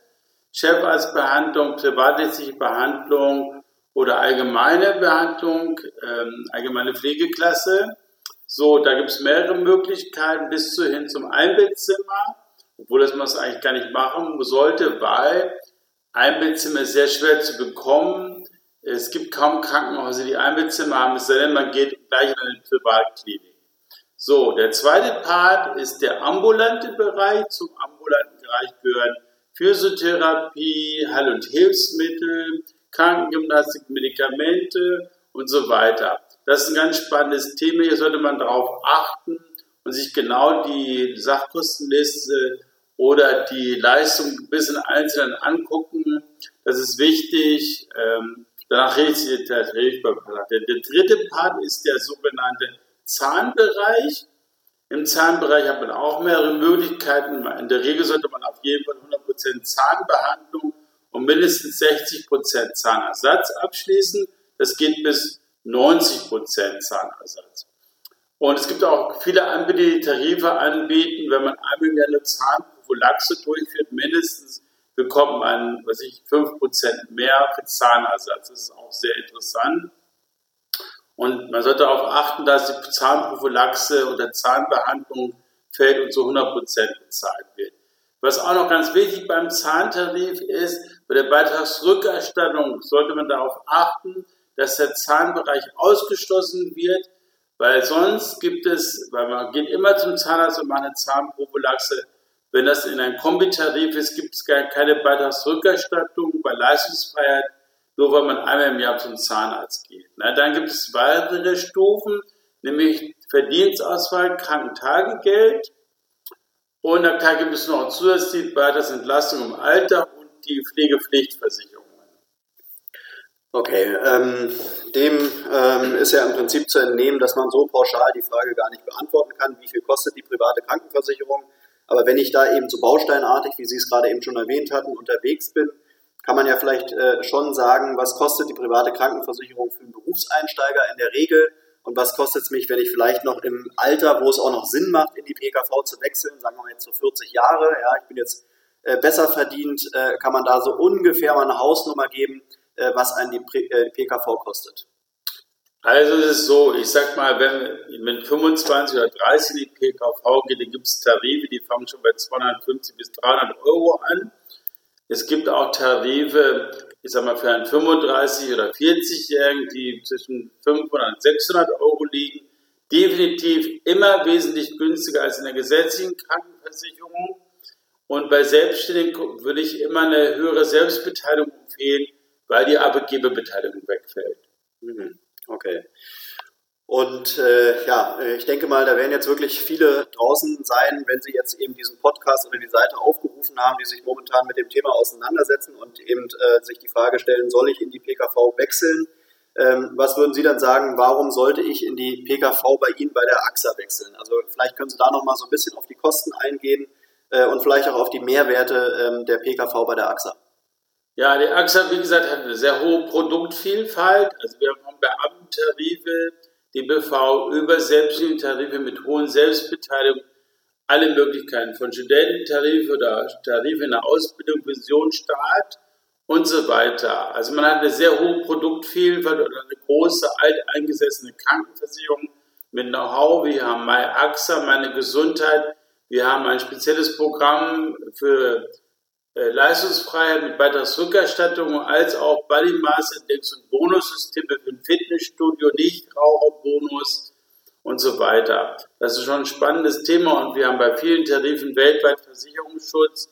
Chefarztbehandlung, privatrechtliche Behandlung oder allgemeine Behandlung, ähm, allgemeine Pflegeklasse. So, da gibt es mehrere Möglichkeiten bis zu hin zum Einbettzimmer, obwohl das man es eigentlich gar nicht machen sollte, weil Einbettzimmer ist sehr schwer zu bekommen. Es gibt kaum Krankenhäuser, die Einbettzimmer haben, es sei denn, man geht gleich in eine Privatklinik. So, der zweite Part ist der ambulante Bereich. Zum ambulanten Bereich gehören Physiotherapie, Heil- und Hilfsmittel, Krankengymnastik, Medikamente und so weiter. Das ist ein ganz spannendes Thema. Hier sollte man darauf achten und sich genau die Sachkostenliste oder die Leistung ein bisschen einzeln angucken. Das ist wichtig. Ähm, Danach redet der Tarifvertrag. Der, der dritte Part ist der sogenannte Zahnbereich. Im Zahnbereich hat man auch mehrere Möglichkeiten. In der Regel sollte man auf jeden Fall 100% Zahnbehandlung und mindestens 60% Zahnersatz abschließen. Das geht bis 90% Zahnersatz. Und es gibt auch viele Anbieter, die Tarife anbieten, wenn man einmal im Jahr eine Zahnprophylaxe durchführt, mindestens bekommt man, was ich, 5% mehr für Zahnersatz. Das ist auch sehr interessant. Und man sollte darauf achten, dass die Zahnprophylaxe oder Zahnbehandlung fällt und zu 100% bezahlt wird. Was auch noch ganz wichtig beim Zahntarif ist, bei der Beitragsrückerstattung sollte man darauf achten, dass der Zahnbereich ausgeschlossen wird, weil sonst gibt es, weil man geht immer zum Zahnarzt und macht eine Zahnprophylaxe, wenn das in einem Kombitarif ist, gibt es keine Beitragsrückerstattung bei Leistungsfreiheit, nur weil man einmal im Jahr zum Zahnarzt geht. Na, dann gibt es weitere Stufen, nämlich Verdienstausfall, Krankentagegeld und da gibt es noch zusätzlich Beitragsentlastung im Alter und die Pflegepflichtversicherung. Okay, ähm, dem ähm, ist ja im Prinzip zu entnehmen, dass man so pauschal die Frage gar nicht beantworten kann, wie viel kostet die private Krankenversicherung. Aber wenn ich da eben so bausteinartig, wie Sie es gerade eben schon erwähnt hatten, unterwegs bin, kann man ja vielleicht äh, schon sagen, was kostet die private Krankenversicherung für einen Berufseinsteiger in der Regel und was kostet es mich, wenn ich vielleicht noch im Alter, wo es auch noch Sinn macht, in die PKV zu wechseln, sagen wir mal jetzt so 40 Jahre, ja, ich bin jetzt äh, besser verdient, äh, kann man da so ungefähr mal eine Hausnummer geben, äh, was einen die, äh, die PKV kostet? Also es ist so, ich sag mal, wenn mit 25 oder 30 in die PKV geht, dann gibt es Tarife, die fangen schon bei 250 bis 300 Euro an. Es gibt auch Tarife, ich sag mal, für einen 35- oder 40-Jährigen, die zwischen 500 und 600 Euro liegen. Definitiv immer wesentlich günstiger als in der gesetzlichen Krankenversicherung. Und bei Selbstständigen würde ich immer eine höhere Selbstbeteiligung empfehlen, weil die Arbeitgeberbeteiligung wegfällt. Mhm. Okay. Und äh, ja, ich denke mal, da werden jetzt wirklich viele draußen sein, wenn sie jetzt eben diesen Podcast oder die Seite aufgerufen haben, die sich momentan mit dem Thema auseinandersetzen und eben äh, sich die Frage stellen, soll ich in die PKV wechseln? Ähm, was würden Sie dann sagen, warum sollte ich in die PKV bei Ihnen bei der AXA wechseln? Also vielleicht können Sie da nochmal so ein bisschen auf die Kosten eingehen äh, und vielleicht auch auf die Mehrwerte ähm, der PKV bei der AXA. Ja, die AXA, wie gesagt, hat eine sehr hohe Produktvielfalt. Also wir haben Beamtentarife, die BV über selbstständige Tarife mit hohen Selbstbeteiligung, alle Möglichkeiten von Studententarife oder Tarife in der Ausbildung, Vision, Staat und so weiter. Also man hat eine sehr hohe Produktvielfalt oder eine große alteingesessene Krankenversicherung mit Know-how. Wir haben MyAXA, meine Gesundheit. Wir haben ein spezielles Programm für Leistungsfreiheit mit Beitragsrückerstattung als auch Body Mass Index und Bonussysteme für ein Fitnessstudio, Nichtraucherbonus und so weiter. Das ist schon ein spannendes Thema und wir haben bei vielen Tarifen weltweit Versicherungsschutz.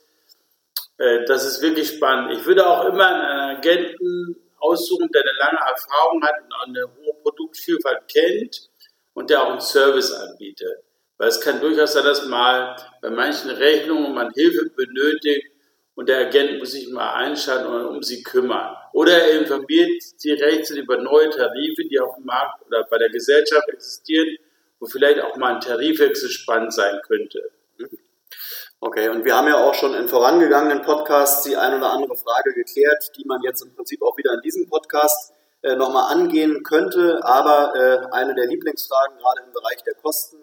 Äh, das ist wirklich spannend. Ich würde auch immer einen Agenten aussuchen, der eine lange Erfahrung hat und eine hohe Produktvielfalt kennt und der auch einen Service anbietet. Weil es kann durchaus sein, dass mal bei manchen Rechnungen man Hilfe benötigt, und der Agent muss sich mal einschalten und um sie kümmern. Oder er informiert die Rechte über neue Tarife, die auf dem Markt oder bei der Gesellschaft existieren, wo vielleicht auch mal ein Tarifwechsel spannend sein könnte. Okay, und wir haben ja auch schon in vorangegangenen Podcasts die ein oder andere Frage geklärt, die man jetzt im Prinzip auch wieder in diesem Podcast äh, nochmal angehen könnte. Aber äh, eine der Lieblingsfragen, gerade im Bereich der Kosten,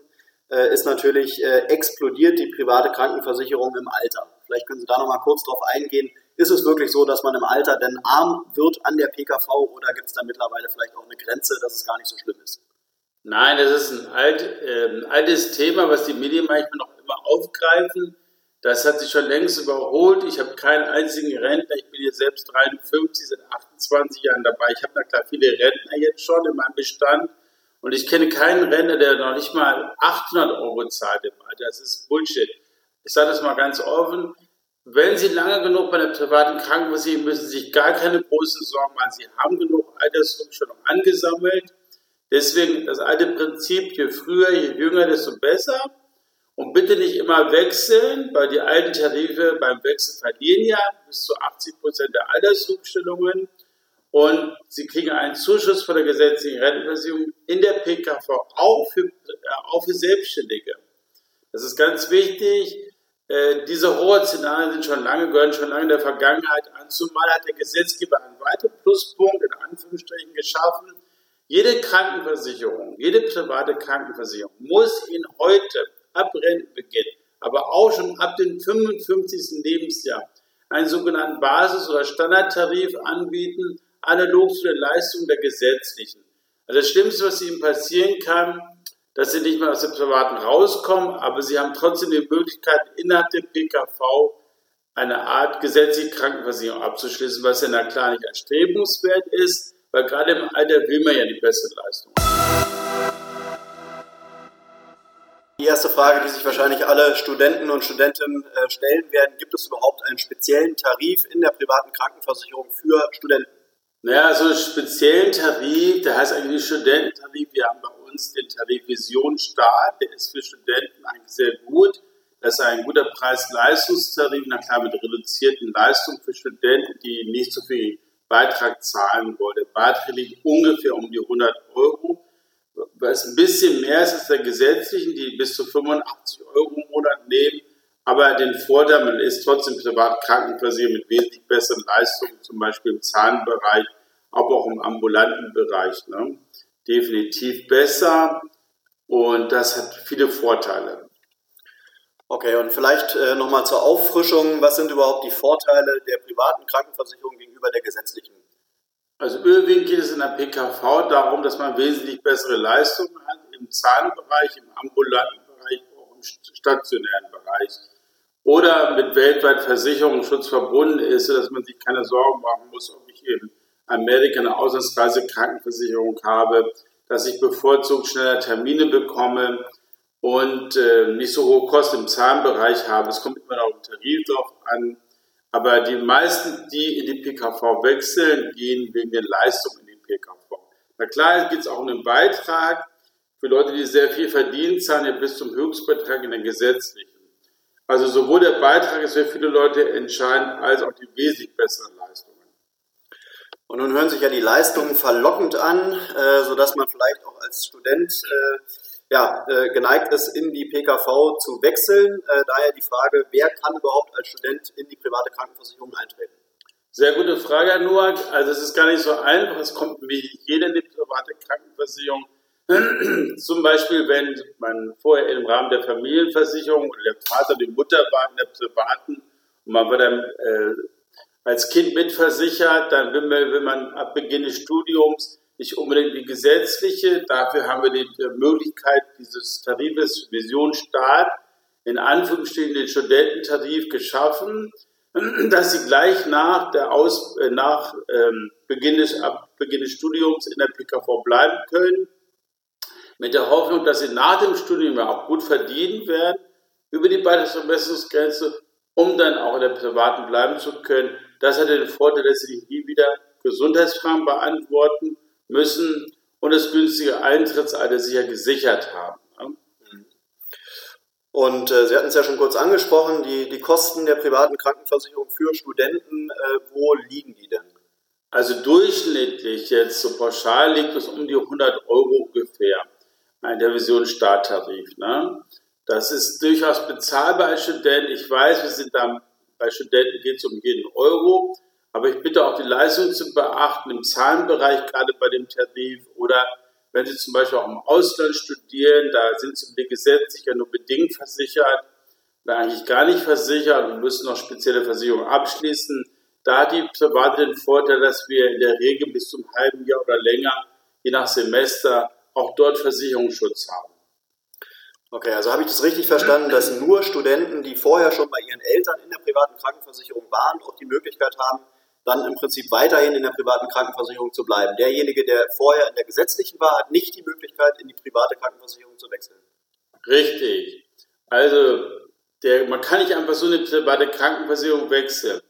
äh, ist natürlich, äh, explodiert die private Krankenversicherung im Alter. Vielleicht können Sie da noch mal kurz drauf eingehen. Ist es wirklich so, dass man im Alter denn arm wird an der PKV oder gibt es da mittlerweile vielleicht auch eine Grenze, dass es gar nicht so schlimm ist? Nein, das ist ein alt, äh, altes Thema, was die Medien manchmal noch immer aufgreifen. Das hat sich schon längst überholt. Ich habe keinen einzigen Rentner. Ich bin jetzt selbst 53, seit 28 Jahren dabei. Ich habe da klar viele Rentner jetzt schon in meinem Bestand. Und ich kenne keinen Rentner, der noch nicht mal 800 Euro zahlt im Alter. Das ist Bullshit. Ich sage das mal ganz offen. Wenn Sie lange genug bei der privaten Krankenversicherung müssen Sie sich gar keine großen Sorgen machen. Sie haben genug Altersrückstellung angesammelt. Deswegen das alte Prinzip, je früher, je jünger, desto besser. Und bitte nicht immer wechseln, weil die alten Tarife beim Wechsel verlieren ja bis zu 80 Prozent der Altersrückstellungen. Und Sie kriegen einen Zuschuss von der gesetzlichen Rentenversicherung in der PKV, auch für, äh, auch für Selbstständige. Das ist ganz wichtig. Äh, diese Horrorszenarien sind schon lange, gehören schon lange in der Vergangenheit an. Zumal hat der Gesetzgeber einen weiteren Pluspunkt in Anführungsstrichen geschaffen. Jede Krankenversicherung, jede private Krankenversicherung muss Ihnen heute ab Rentenbeginn, aber auch schon ab dem 55. Lebensjahr einen sogenannten Basis- oder Standardtarif anbieten, analog zu den Leistungen der gesetzlichen. Also das Schlimmste, was Ihnen passieren kann, dass Sie nicht mehr aus dem Privaten rauskommen, aber Sie haben trotzdem die Möglichkeit, innerhalb der PKV eine Art gesetzliche Krankenversicherung abzuschließen, was ja na klar nicht erstrebenswert ist, weil gerade im Alter will man ja die beste Leistung. Die erste Frage, die sich wahrscheinlich alle Studenten und Studentinnen äh, stellen werden, gibt es überhaupt einen speziellen Tarif in der privaten Krankenversicherung für Studenten? Naja, so einen speziellen Tarif, der heißt eigentlich Studententarif. Wir haben bei uns den Tarif Vision Staat, der ist für Studenten eigentlich sehr gut. Das ist ein guter Preis-Leistungstarif, na klar mit reduzierten Leistungen für Studenten, die nicht so viel Beitrag zahlen wollen. Der Beitrag liegt ungefähr um die 100 Euro, was ein bisschen mehr ist als der gesetzlichen, die bis zu 85 Euro im Monat nehmen. Aber den Vorteil, man ist trotzdem privat krankenversichert mit wesentlich besseren Leistungen, zum Beispiel im Zahnbereich, aber auch im ambulanten Bereich. Ne? Definitiv besser und das hat viele Vorteile. Okay, und vielleicht äh, nochmal zur Auffrischung. Was sind überhaupt die Vorteile der privaten Krankenversicherung gegenüber der gesetzlichen? Also überwiegend geht es in der PKV darum, dass man wesentlich bessere Leistungen hat im Zahnbereich, im ambulanten Bereich, auch im stationären Bereich oder mit weltweit Versicherungsschutz verbunden ist, sodass man sich keine Sorgen machen muss, ob ich Amerika eine Auslandsreise Krankenversicherung habe, dass ich bevorzugt schneller Termine bekomme und äh, nicht so hohe Kosten im Zahnbereich habe. Es kommt immer noch den Tarif drauf an. Aber die meisten, die in die PKV wechseln, gehen wegen der Leistung in die PKV. Na klar, geht es auch um den Beitrag. Für Leute, die sehr viel verdienen, zahlen ja bis zum Höchstbetrag in der gesetzlichen. Also sowohl der Beitrag ist für viele Leute entscheidend, als auch die wesentlich besseren Leistungen. Und nun hören sich ja die Leistungen verlockend an, äh, sodass man vielleicht auch als Student äh, ja, äh, geneigt ist, in die PKV zu wechseln. Äh, daher die Frage, wer kann überhaupt als Student in die private Krankenversicherung eintreten? Sehr gute Frage, Herr Noack. Also es ist gar nicht so einfach. Es kommt wie jeder in die private Krankenversicherung Zum Beispiel, wenn man vorher im Rahmen der Familienversicherung der Vater, die Mutter war in der privaten und man war dann äh, als Kind mitversichert, dann will man, will man ab Beginn des Studiums nicht unbedingt die gesetzliche. Dafür haben wir die, die Möglichkeit dieses Tarifes Vision Staat in Anführungsstrichen den Studententarif geschaffen, dass sie gleich nach der Aus, äh, nach ähm, Beginn des, ab Beginn des Studiums in der PKV bleiben können mit der Hoffnung, dass sie nach dem Studium ja auch gut verdienen werden über die Beitragsvermessungsgrenze, um dann auch in der privaten bleiben zu können. Das hat den Vorteil, dass sie nie wieder Gesundheitsfragen beantworten müssen und das günstige Eintrittsalter sicher gesichert haben. Und äh, Sie hatten es ja schon kurz angesprochen, die, die Kosten der privaten Krankenversicherung für Studenten, äh, wo liegen die denn? Also durchschnittlich jetzt so pauschal liegt es um die 100 Euro ungefähr der Vision Starttarif. Ne? Das ist durchaus bezahlbar als Student. Ich weiß, wir sind da, bei Studenten geht es um jeden Euro, aber ich bitte auch die Leistung zu beachten im Zahlenbereich, gerade bei dem Tarif oder wenn Sie zum Beispiel auch im Ausland studieren, da sind Sie mit gesetzlich ja nur bedingt versichert oder eigentlich gar nicht versichert und müssen noch spezielle Versicherungen abschließen. Da hat die Private den Vorteil, dass wir in der Regel bis zum halben Jahr oder länger, je nach Semester, auch dort Versicherungsschutz haben. Okay, also habe ich das richtig verstanden, dass nur Studenten, die vorher schon bei ihren Eltern in der privaten Krankenversicherung waren, auch die Möglichkeit haben, dann im Prinzip weiterhin in der privaten Krankenversicherung zu bleiben. Derjenige, der vorher in der gesetzlichen war, hat nicht die Möglichkeit, in die private Krankenversicherung zu wechseln. Richtig. Also der, man kann nicht einfach so eine private Krankenversicherung wechseln.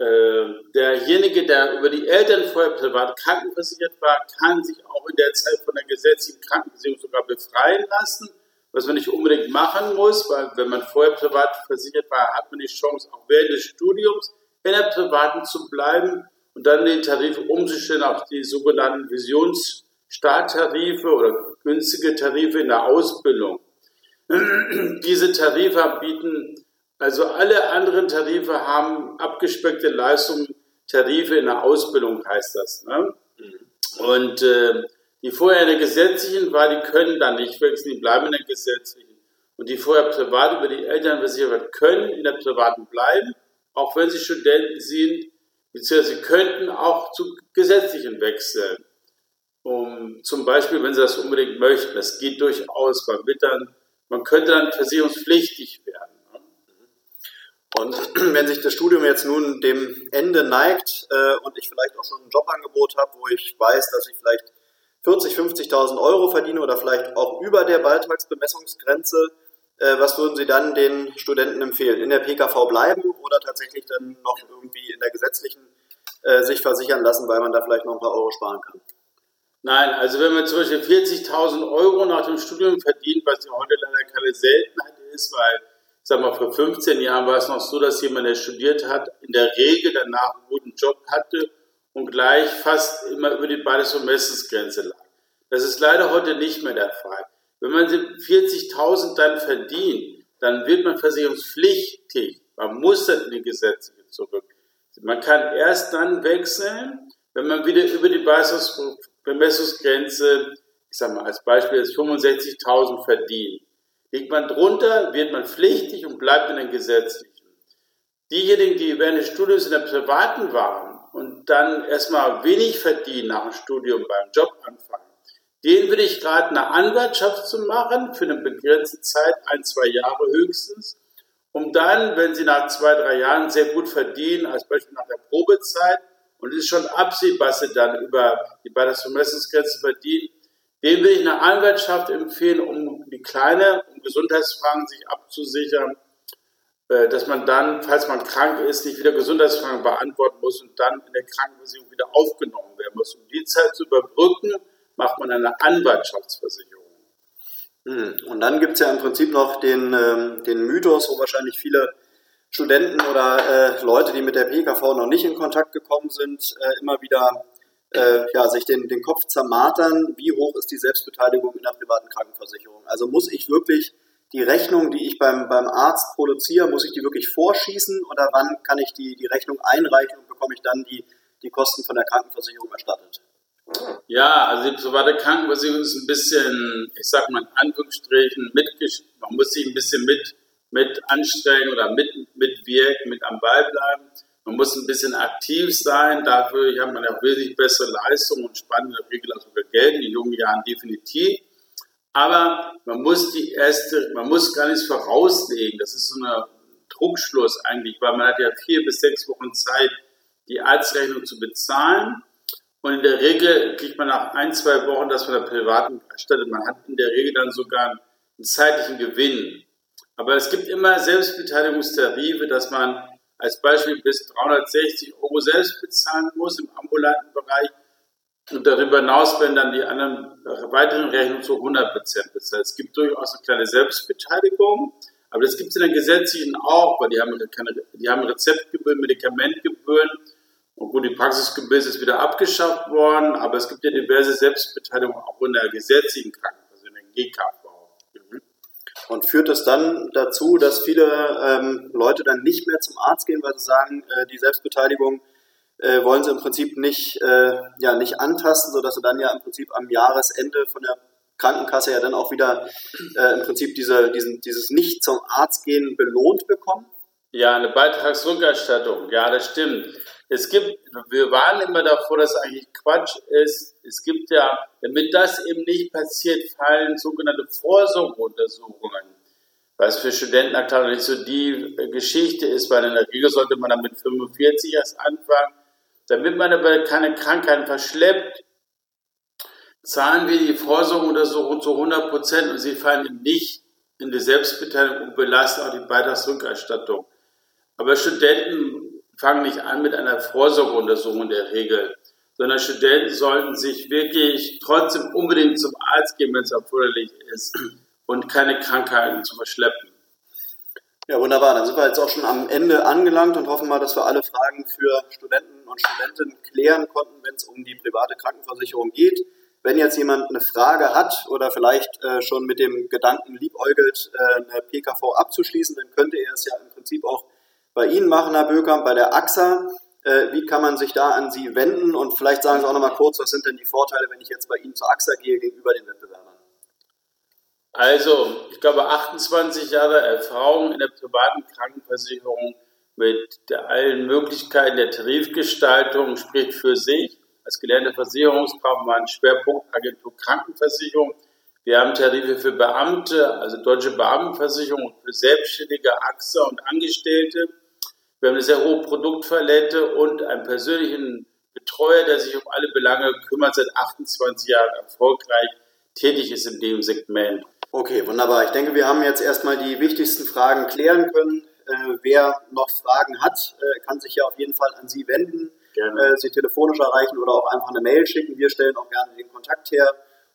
Äh, derjenige, der über die Eltern vorher privat krankenversichert war, kann sich auch in der Zeit von der gesetzlichen Krankenversicherung sogar befreien lassen, was man nicht unbedingt machen muss, weil wenn man vorher privat versichert war, hat man die Chance, auch während des Studiums in der privaten zu bleiben und dann den Tarif umzustellen auf die sogenannten Visionsstarttarife oder günstige Tarife in der Ausbildung. Diese Tarife bieten also alle anderen Tarife haben abgespeckte Leistungen, Tarife in der Ausbildung heißt das. Ne? Mhm. Und äh, die vorher in der gesetzlichen war, die können dann nicht wechseln, die bleiben in der gesetzlichen. Und die vorher privat über die Eltern versichert können in der privaten bleiben, auch wenn sie Studenten sind, beziehungsweise sie könnten auch zu gesetzlichen wechseln. Um, zum Beispiel, wenn sie das unbedingt möchten. Das geht durchaus, man, wird dann, man könnte dann versicherungspflichtig werden. Und wenn sich das Studium jetzt nun dem Ende neigt äh, und ich vielleicht auch schon ein Jobangebot habe, wo ich weiß, dass ich vielleicht 40, 50.000 Euro verdiene oder vielleicht auch über der Beitragsbemessungsgrenze, äh, was würden Sie dann den Studenten empfehlen? In der PKV bleiben oder tatsächlich dann noch irgendwie in der gesetzlichen äh, sich versichern lassen, weil man da vielleicht noch ein paar Euro sparen kann? Nein, also wenn man zum Beispiel 40.000 Euro nach dem Studium verdient, was ja heute leider keine Seltenheit ist, weil sag mal, vor 15 Jahren war es noch so, dass jemand, der studiert hat, in der Regel danach einen guten Job hatte und gleich fast immer über die Beides- und Messensgrenze lag. Das ist leider heute nicht mehr der Fall. Wenn man 40.000 dann verdient, dann wird man versicherungspflichtig. Man muss dann in die Gesetzliche zurück. Man kann erst dann wechseln, wenn man wieder über die Bemessungsgrenze, ich sage mal als Beispiel, 65.000 verdient. Liegt man drunter, wird man pflichtig und bleibt in den gesetzlichen. Diejenigen, die während des Studiums in der privaten waren und dann erstmal wenig verdienen nach dem Studium beim Job anfangen, denen würde ich gerade eine Anwaltschaft zu machen für eine begrenzte Zeit, ein, zwei Jahre höchstens, um dann, wenn sie nach zwei, drei Jahren sehr gut verdienen, als Beispiel nach der Probezeit, und es ist schon absehbar, was sie dann über die Beitragsvermessungsgrenze verdienen, denen will ich eine Anwaltschaft empfehlen, um die kleine, um Gesundheitsfragen sich abzusichern, äh, dass man dann, falls man krank ist, nicht wieder Gesundheitsfragen beantworten muss und dann in der Krankenversicherung wieder aufgenommen werden muss. Um die Zeit zu überbrücken, macht man eine Anwaltschaftsversicherung. Hm. Und dann gibt es ja im Prinzip noch den, ähm, den Mythos, wo wahrscheinlich viele Studenten oder äh, Leute, die mit der PKV noch nicht in Kontakt gekommen sind, äh, immer wieder äh, ja, sich den, den Kopf zermartern, wie hoch ist die Selbstbeteiligung in der privaten Krankenversicherung. Also muss ich wirklich die Rechnung, die ich beim, beim Arzt produziere, muss ich die wirklich vorschießen oder wann kann ich die, die Rechnung einreichen und bekomme ich dann die, die Kosten von der Krankenversicherung erstattet? Ja, also die private Krankenversicherung ist ein bisschen, ich sag mal in Anführungsstrichen, man muss sich ein bisschen mit, mit anstrengen oder mit, mitwirken, mit am Ball bleiben. Man muss ein bisschen aktiv sein, dafür hat man ja wesentlich bessere Leistungen und spart in der Regel auch sogar Geld, in jungen Jahren definitiv. Aber man muss die erste, man muss gar nichts vorauslegen. Das ist so ein Druckschluss eigentlich, weil man hat ja vier bis sechs Wochen Zeit, die Arztrechnung zu bezahlen. Und in der Regel kriegt man nach ein, zwei Wochen das von der privaten erstattet. Man hat in der Regel dann sogar einen zeitlichen Gewinn. Aber es gibt immer Selbstbeteiligungstarife, dass man als Beispiel bis 360 Euro selbst bezahlen muss im ambulanten Bereich und darüber hinaus werden dann die anderen weiteren Rechnungen zu 100 Prozent bezahlt. Es gibt durchaus eine kleine Selbstbeteiligung, aber das gibt es in den gesetzlichen auch, weil die haben, keine, die haben Rezeptgebühren, Medikamentgebühren und gut, die Praxisgebühr ist wieder abgeschafft worden, aber es gibt ja diverse Selbstbeteiligungen auch in der gesetzlichen Krankenversicherung, in der GKV. Und führt das dann dazu, dass viele ähm, Leute dann nicht mehr zum Arzt gehen, weil sie sagen, äh, die Selbstbeteiligung äh, wollen sie im Prinzip nicht, äh, ja, nicht antasten, sodass sie dann ja im Prinzip am Jahresende von der Krankenkasse ja dann auch wieder äh, im Prinzip diese, diesen, dieses Nicht zum Arzt gehen belohnt bekommen? Ja, eine Beitragsrückerstattung, ja, das stimmt. Es gibt, wir waren immer davor, dass eigentlich Quatsch ist. Es gibt ja, damit das eben nicht passiert, fallen sogenannte Vorsorgeuntersuchungen. Was für Studenten aktuell nicht so die Geschichte ist, weil in der Regel sollte man dann mit 45 erst anfangen. Damit man aber keine Krankheiten verschleppt, zahlen wir die Vorsorgeuntersuchung zu 100 Prozent und sie fallen eben nicht in die Selbstbeteiligung und belasten auch die Beitragsrückerstattung. Aber Studenten fangen nicht an mit einer Vorsorgeuntersuchung in der Regel, sondern Studenten sollten sich wirklich trotzdem unbedingt zum Arzt gehen, wenn es erforderlich ist und keine Krankheiten zu verschleppen. Ja, wunderbar. Dann sind wir jetzt auch schon am Ende angelangt und hoffen mal, dass wir alle Fragen für Studenten und Studentinnen klären konnten, wenn es um die private Krankenversicherung geht. Wenn jetzt jemand eine Frage hat oder vielleicht äh, schon mit dem Gedanken liebäugelt, äh, eine PKV abzuschließen, dann könnte er es ja im Prinzip auch bei Ihnen machen, Herr Böker, bei der AXA. Äh, wie kann man sich da an Sie wenden? Und vielleicht sagen Sie auch noch mal kurz, was sind denn die Vorteile, wenn ich jetzt bei Ihnen zur AXA gehe gegenüber den Wettbewerbern? Also, ich glaube, 28 Jahre Erfahrung in der privaten Krankenversicherung mit allen Möglichkeiten der Tarifgestaltung spricht für sich. Als gelernte Versicherungskaufmann Schwerpunkt Agentur Krankenversicherung. Wir haben Tarife für Beamte, also Deutsche Beamtenversicherung, für Selbstständige, AXA und Angestellte. Wir haben eine sehr hohe Produktpalette und einen persönlichen Betreuer, der sich um alle Belange kümmert, seit 28 Jahren erfolgreich tätig ist in dem Segment. Okay, wunderbar. Ich denke, wir haben jetzt erstmal die wichtigsten Fragen klären können. Äh, wer noch Fragen hat, äh, kann sich ja auf jeden Fall an Sie wenden, äh, Sie telefonisch erreichen oder auch einfach eine Mail schicken. Wir stellen auch gerne den Kontakt her.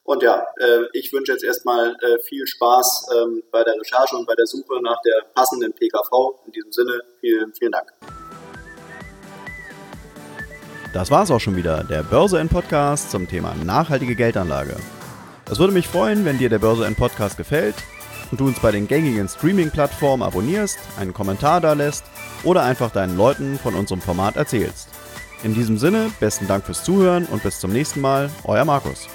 Und ja, äh, ich wünsche jetzt erstmal äh, viel Spaß ähm, bei der Recherche und bei der Suche nach der passenden PKV. In diesem Sinne, vielen, vielen Dank. Das war's auch schon wieder, der Börse N Podcast zum Thema nachhaltige Geldanlage. Es würde mich freuen, wenn dir der Börse N Podcast gefällt. und du uns bei den gängigen Streaming-Plattformen abonnierst, einen Kommentar da lässt oder einfach deinen Leuten von unserem Format erzählst. In diesem Sinne, besten Dank fürs Zuhören und bis zum nächsten Mal, euer Markus.